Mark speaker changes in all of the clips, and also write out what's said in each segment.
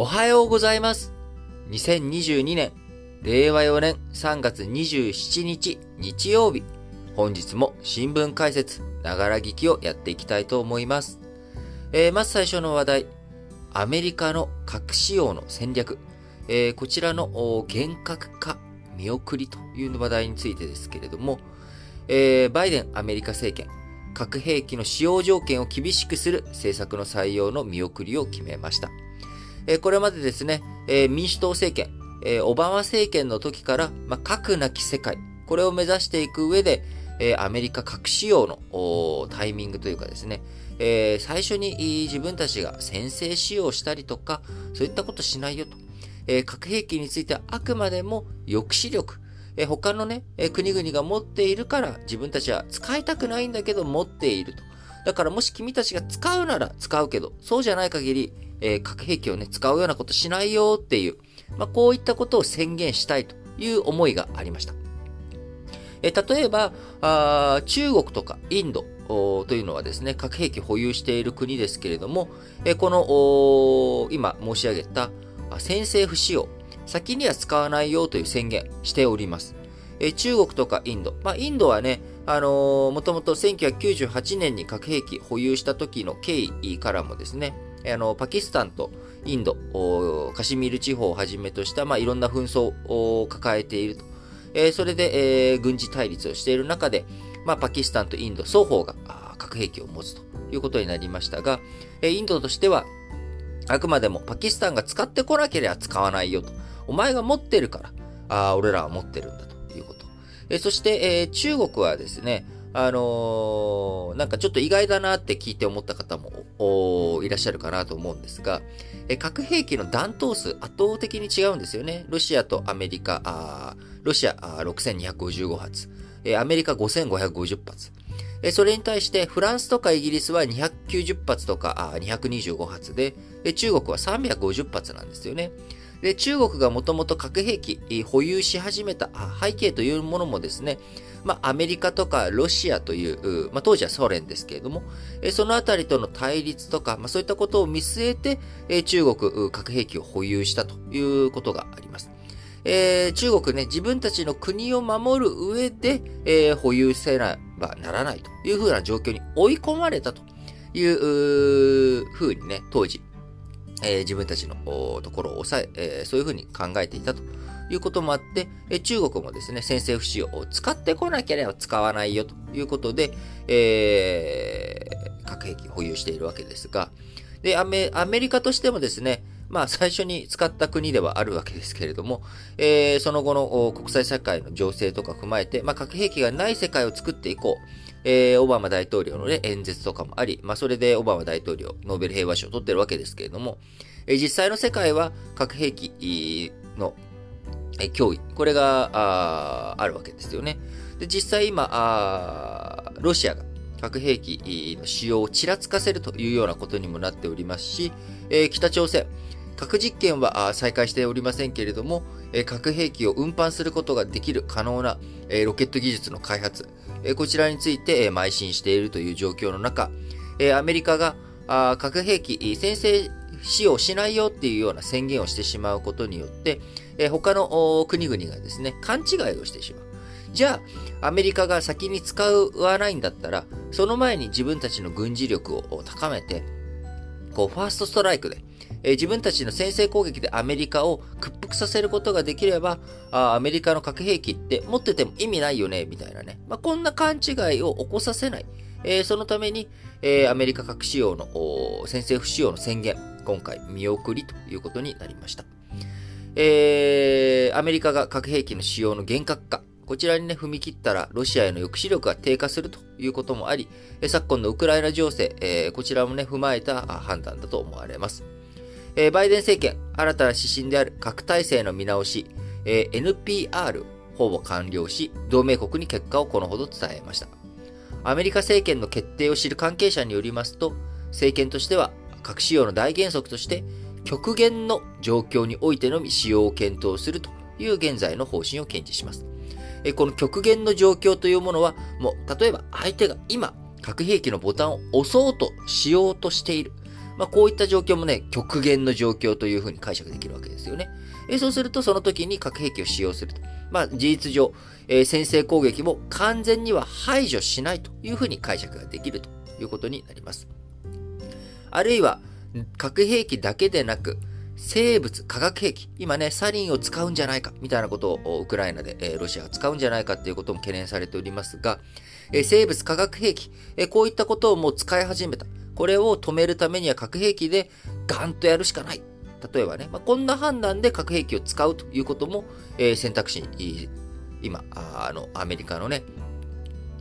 Speaker 1: おはようございます。2022年、令和4年3月27日日曜日。本日も新聞解説、ながら聞きをやっていきたいと思います。えーまず最初の話題。アメリカの核使用の戦略。えーこちらの厳格化、見送りという話題についてですけれども、えーバイデンアメリカ政権、核兵器の使用条件を厳しくする政策の採用の見送りを決めました。えこれまでですね、え民主党政権、えオバマ政権の時から、まあ、核なき世界、これを目指していく上で、えアメリカ核使用のタイミングというかですね、え最初に自分たちが先制使用したりとか、そういったことしないよと。え核兵器についてはあくまでも抑止力、え他のね、え国々が持っているから自分たちは使いたくないんだけど持っていると。だからもし君たちが使うなら使うけど、そうじゃない限り、えー核兵器をね、使うようなことしないよっていう、まあ、こういったことを宣言したいという思いがありました。えー例えばあ、中国とかインドというのはですね、核兵器保有している国ですけれども、えこの、今申し上げた先制不使用、先には使わないよという宣言しております。え中国とかインド。まあ、インドはね、あのー、もともと1998年に核兵器保有した時の経緯からもですね、あの、パキスタンとインド、カシミール地方をはじめとした、まあ、いろんな紛争を抱えていると。えーそれで、えー軍事対立をしている中で、まあ、パキスタンとインド双方が核兵器を持つということになりましたが、えーインドとしては、あくまでもパキスタンが使ってこなければ使わないよと。お前が持ってるから、あ俺らは持ってるんだということ。えそして、え中国はですね、あのーなんかちょっと意外だなって聞いて思った方もおいらっしゃるかなと思うんですが、えー核兵器の弾頭数圧倒的に違うんですよね。ロシアとアメリカ、あーロシアあー6255発、えーアメリカ5550発。えーそれに対してフランスとかイギリスは290発とかあー225発で、で中国は350発なんですよね。で、中国がもともと核兵器えー保有し始めたあ背景というものもですね、まあ、アメリカとかロシアという、まあ、当時はソ連ですけれども、えそのあたりとの対立とか、まあ、そういったことを見据えて、え中国、核兵器を保有したということがあります。えー中国ね、自分たちの国を守る上で、えー保有せねばならないというふうな状況に追い込まれたといううーふうにね、当時、えー自分たちのところを抑ええーそういうふうに考えていたということもあって、えー中国もですね、先制不使用を使ってこなければ使わないよということで、えー核兵器保有しているわけですが、でアメ、アメリカとしてもですね、まあ最初に使った国ではあるわけですけれども、えーその後の国際社会の情勢とか踏まえて、まあ核兵器がない世界を作っていこう。えーオバマ大統領の、ね、演説とかもあり、まあ、それでオバマ大統領、ノーベル平和賞を取ってるわけですけれども、えー実際の世界は核兵器の、えー脅威、これがああるわけですよね。で、実際今、あロシアが核兵器の使用をちらつかせるというようなことにもなっておりますし、えー北朝鮮、核実験は再開しておりませんけれども、核兵器を運搬することができる可能な、ロケット技術の開発、こちらについて、邁進しているという状況の中、アメリカが核兵器先制使用しないよっていうような宣言をしてしまうことによって、他の国々がですね、勘違いをしてしまう。じゃあ、アメリカが先に使わないんだったら、その前に自分たちの軍事力を高めて、こう、ファーストストライクで、えー自分たちの先制攻撃でアメリカを屈服させることができれば、あアメリカの核兵器って持ってても意味ないよね、みたいなね。まあ、こんな勘違いを起こさせない。えーそのために、えーアメリカ核使用の先制不使用の宣言、今回見送りということになりました。えーアメリカが核兵器の使用の厳格化、こちらにね、踏み切ったら、ロシアへの抑止力が低下するということもあり、昨今のウクライナ情勢、えーこちらもね、踏まえた判断だと思われます。えーバイデン政権、新たな指針である核体制の見直し、えー NPR ほぼ完了し、同盟国に結果をこのほど伝えました。アメリカ政権の決定を知る関係者によりますと、政権としては核使用の大原則として、極限の状況においてのみ使用を検討するという現在の方針を堅持します。この極限の状況というものは、もう、例えば相手が今、核兵器のボタンを押そうとしようとしている。まあ、こういった状況もね、極限の状況というふうに解釈できるわけですよね。えそうすると、その時に核兵器を使用すると。まあ、事実上、えー、先制攻撃も完全には排除しないというふうに解釈ができるということになります。あるいは、核兵器だけでなく、生物、化学兵器、今ね、サリンを使うんじゃないか、みたいなことをウクライナで、えー、ロシアが使うんじゃないかっていうことも懸念されておりますが、えー、生物、化学兵器、えー、こういったことをもう使い始めた。これを止めるためには核兵器でガンとやるしかない。例えばね、まあ、こんな判断で核兵器を使うということも、えー、選択肢に、今あ、の、アメリカのね、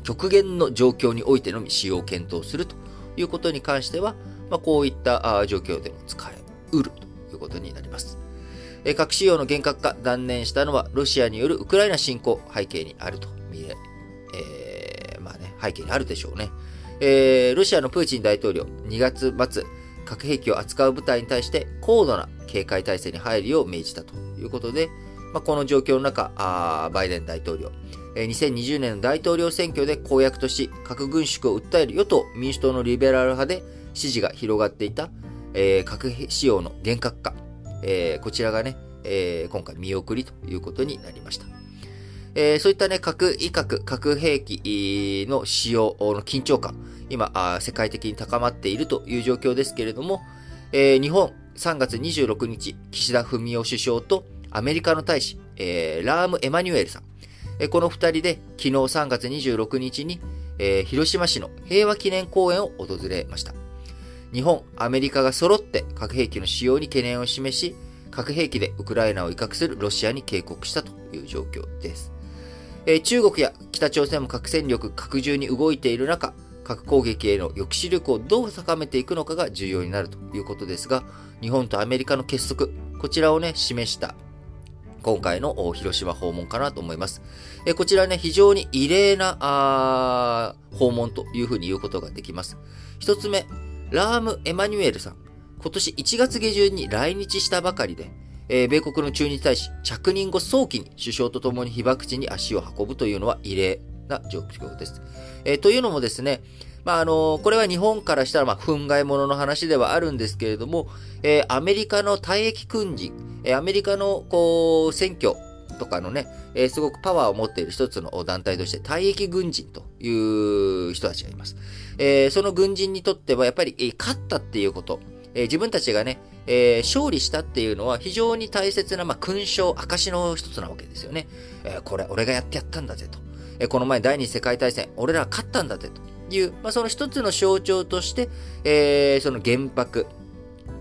Speaker 1: 極限の状況においてのみ使用を検討するということに関しては、まあ、こういった状況でも使えうるということになります。えー、核使用の厳格化断念したのはロシアによるウクライナ侵攻背景にあると見え、えー、まあね、背景にあるでしょうね。えー、ロシアのプーチン大統領、2月末、核兵器を扱う部隊に対して高度な警戒態勢に入るよう命じたということで、まあ、この状況の中、あバイデン大統領、えー、2020年の大統領選挙で公約とし、核軍縮を訴える与党民主党のリベラル派で支持が広がっていた、えー、核使用の厳格化、えー、こちらがね、えー、今回見送りということになりました。えー、そういったね、核威嚇、核兵器の使用の緊張感、今あ、世界的に高まっているという状況ですけれども、えー、日本3月26日、岸田文雄首相とアメリカの大使、えー、ラーム・エマニュエルさん、えー、この二人で昨日3月26日に、えー、広島市の平和記念公園を訪れました。日本、アメリカが揃って核兵器の使用に懸念を示し、核兵器でウクライナを威嚇するロシアに警告したという状況です。え、中国や北朝鮮も核戦力拡充に動いている中、核攻撃への抑止力をどう高めていくのかが重要になるということですが、日本とアメリカの結束、こちらをね、示した今回の広島訪問かなと思います。えこちらね、非常に異例な訪問というふうに言うことができます。一つ目、ラーム・エマニュエルさん。今年1月下旬に来日したばかりで、えー、米国の駐日大使、着任後早期に首相と共に被爆地に足を運ぶというのは異例な状況です。えー、というのもですね、まあ、あのこれは日本からしたら、まあ、憤慨者の話ではあるんですけれども、えー、アメリカの退役軍人、えアメリカの、こう、選挙とかのね、えー、すごくパワーを持っている一つの団体として、退役軍人という人たちがいます。えー、その軍人にとっては、やっぱり、えー、勝ったっていうこと、えー、自分たちがね、えー、勝利したっていうのは非常に大切な、まあ、勲章、証の一つなわけですよね。えー、これ、俺がやってやったんだぜと。えー、この前第二次世界大戦、俺らは勝ったんだぜという、まあ、その一つの象徴として、えー、その原爆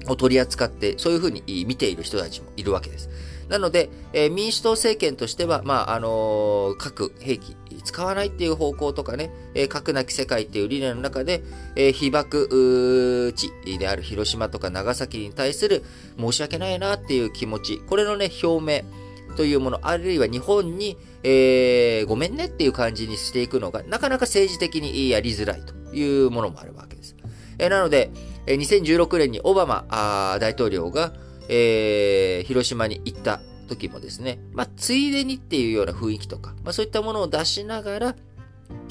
Speaker 1: を取り扱って、そういうふうに見ている人たちもいるわけです。なので、えー、民主党政権としては、まあ、あのー、核兵器使わないっていう方向とかね、えー、核なき世界っていう理念の中で、え、被爆地である広島とか長崎に対する申し訳ないなっていう気持ち、これのね、表明というもの、あるいは日本に、えー、ごめんねっていう感じにしていくのが、なかなか政治的にやりづらいというものもあるわけです。えー、なので、2016年にオバマ大統領が、えー、広島に行った時もですね、まあ、ついでにっていうような雰囲気とか、まあ、そういったものを出しながら、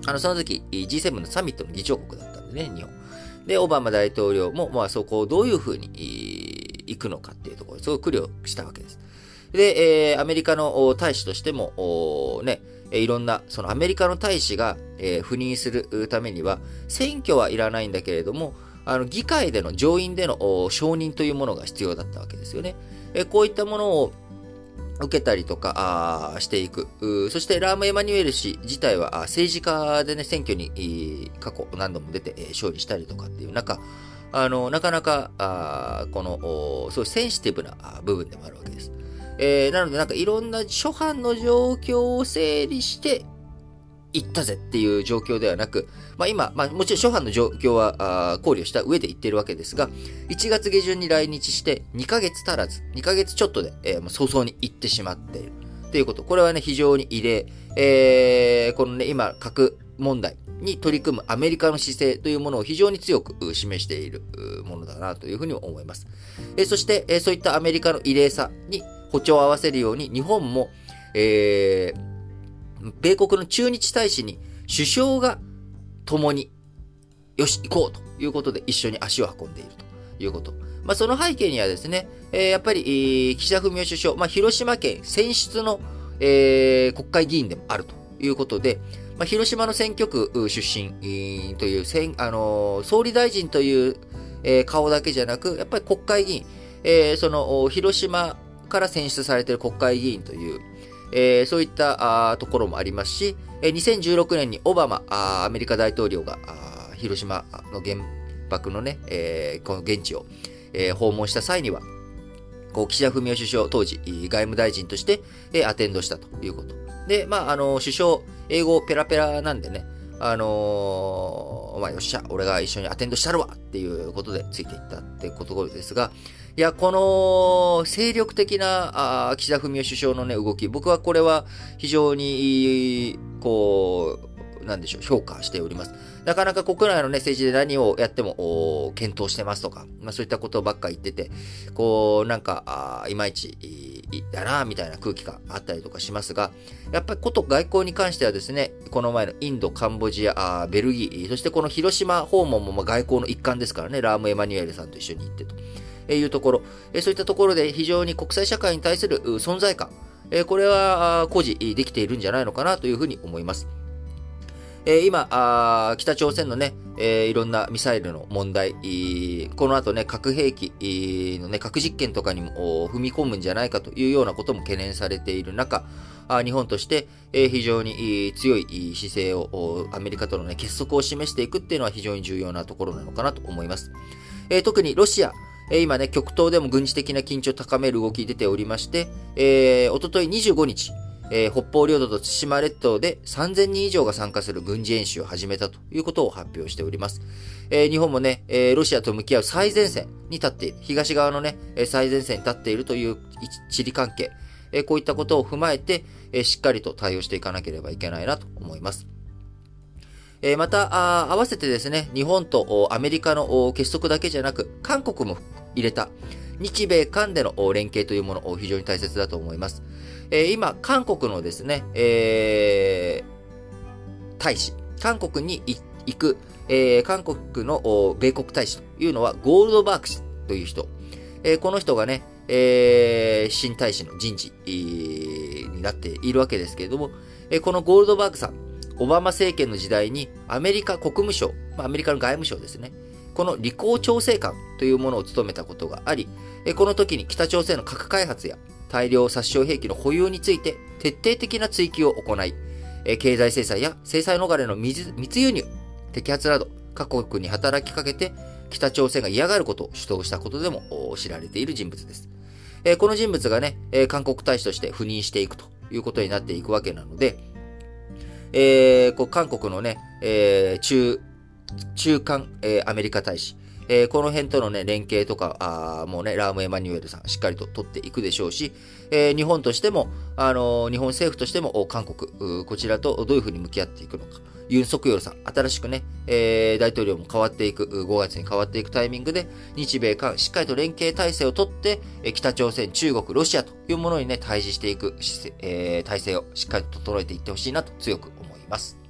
Speaker 1: あの、その時 G7 のサミットの議長国だったんでね、日本。で、オバマ大統領も、まあ、そこをどういうふうに行くのかっていうところ、すごく苦慮したわけです。で、えー、アメリカの大使としても、ね、いろんな、そのアメリカの大使が、えー、赴任するためには、選挙はいらないんだけれども、あの、議会での上院での承認というものが必要だったわけですよね。えこういったものを受けたりとかしていく。そしてラーム・エマニュエル氏自体は政治家でね、選挙に過去何度も出て勝利したりとかっていう中、あの、なかなか、あこの、そういうセンシティブな部分でもあるわけです。えー、なのでなんかいろんな諸般の状況を整理して、行ったぜっていう状況ではなく、まあ今、まあもちろん初版の状況は考慮した上で言ってるわけですが、1月下旬に来日して2ヶ月足らず、2ヶ月ちょっとで、えー、早々に行ってしまっている。ということ。これはね、非常に異例。えー、このね、今、核問題に取り組むアメリカの姿勢というものを非常に強く示しているものだなというふうに思います。えー、そして、えー、そういったアメリカの異例さに歩調を合わせるように、日本も、えー、米国の駐日大使に首相が共に、よし、行こうということで一緒に足を運んでいるということ。まあ、その背景にはですね、えー、やっぱり、えー、岸田文雄首相、まあ、広島県選出の、えー、国会議員でもあるということで、まあ、広島の選挙区出身という、あの、総理大臣という、え、顔だけじゃなく、やっぱり国会議員、え、その、広島から選出されている国会議員という、えー、そういったあところもありますし、えー、2016年にオバマ、あアメリカ大統領があ広島の原爆のね、えー、この現地を、えー、訪問した際には、こう岸田文雄首相、当時、外務大臣として、えー、アテンドしたということ。で、まあ、あの、首相、英語ペラペラなんでね、あのー、まあ、よっしゃ、俺が一緒にアテンドしたるわっていうことでついていったってことですが、いや、この精力的なあ岸田文雄首相のね、動き、僕はこれは非常に、こう、なんでしょう、評価しております。なかなか国内のね、政治で何をやっても、検討してますとか、まあそういったことばっか言ってて、こう、なんか、いまいち、だな、みたいな空気があったりとかしますが、やっぱりこと外交に関してはですね、この前のインド、カンボジア、ベルギー、そしてこの広島訪問もま外交の一環ですからね、ラーム・エマニュエルさんと一緒に行ってと。いうところ、そういったところで非常に国際社会に対する存在感、これは誇示できているんじゃないのかなというふうに思います。え今あ、北朝鮮のね、えー、いろんなミサイルの問題、この後ね、核兵器のね、核実験とかにも踏み込むんじゃないかというようなことも懸念されている中、あ日本として、え、非常に強い姿勢を、アメリカとの、ね、結束を示していくっていうのは非常に重要なところなのかなと思います。え、特にロシア、え今ね、極東でも軍事的な緊張を高める動き出ておりまして、えー、おととい25日、えー、北方領土と対馬列島で3000人以上が参加する軍事演習を始めたということを発表しております。えー、日本もね、えー、ロシアと向き合う最前線に立っている、東側のね、最前線に立っているという地理関係、えこういったことを踏まえて、えしっかりと対応していかなければいけないなと思います。えまたあ、合わせてですね、日本とアメリカの結束だけじゃなく、韓国も入れた、日米韓での連携というものを非常に大切だと思います。えー、今、韓国のですね、えー、大使、韓国に行く、えー、韓国の米国大使というのはゴールドバーク氏という人。えー、この人がね、えー、新大使の人事、になっているわけですけれども、えー、このゴールドバーグさん、オバマ政権の時代にアメリカ国務省、まあ、アメリカの外務省ですね、この履行調整官というものを務めたことがありえ、この時に北朝鮮の核開発や大量殺傷兵器の保有について徹底的な追及を行い、経済制裁や制裁逃れの密輸入、摘発など各国に働きかけて北朝鮮が嫌がることを主導したことでも知られている人物です。この人物がね、韓国大使として赴任していくということになっていくわけなので、え、韓国のね、え、中、中間、え、アメリカ大使、えー、この辺とのね、連携とか、あもうね、ラーム・エマニュエルさん、しっかりと取っていくでしょうし、えー、日本としても、あのー、日本政府としても、韓国、こちらとどういうふうに向き合っていくのか。ユン・ソクヨルさん、新しくね、えー、大統領も変わっていく、5月に変わっていくタイミングで、日米韓、しっかりと連携体制をとって、北朝鮮、中国、ロシアというものにね、対峙していく、えー、体制をしっかりと整えていってほしいなと強く思います。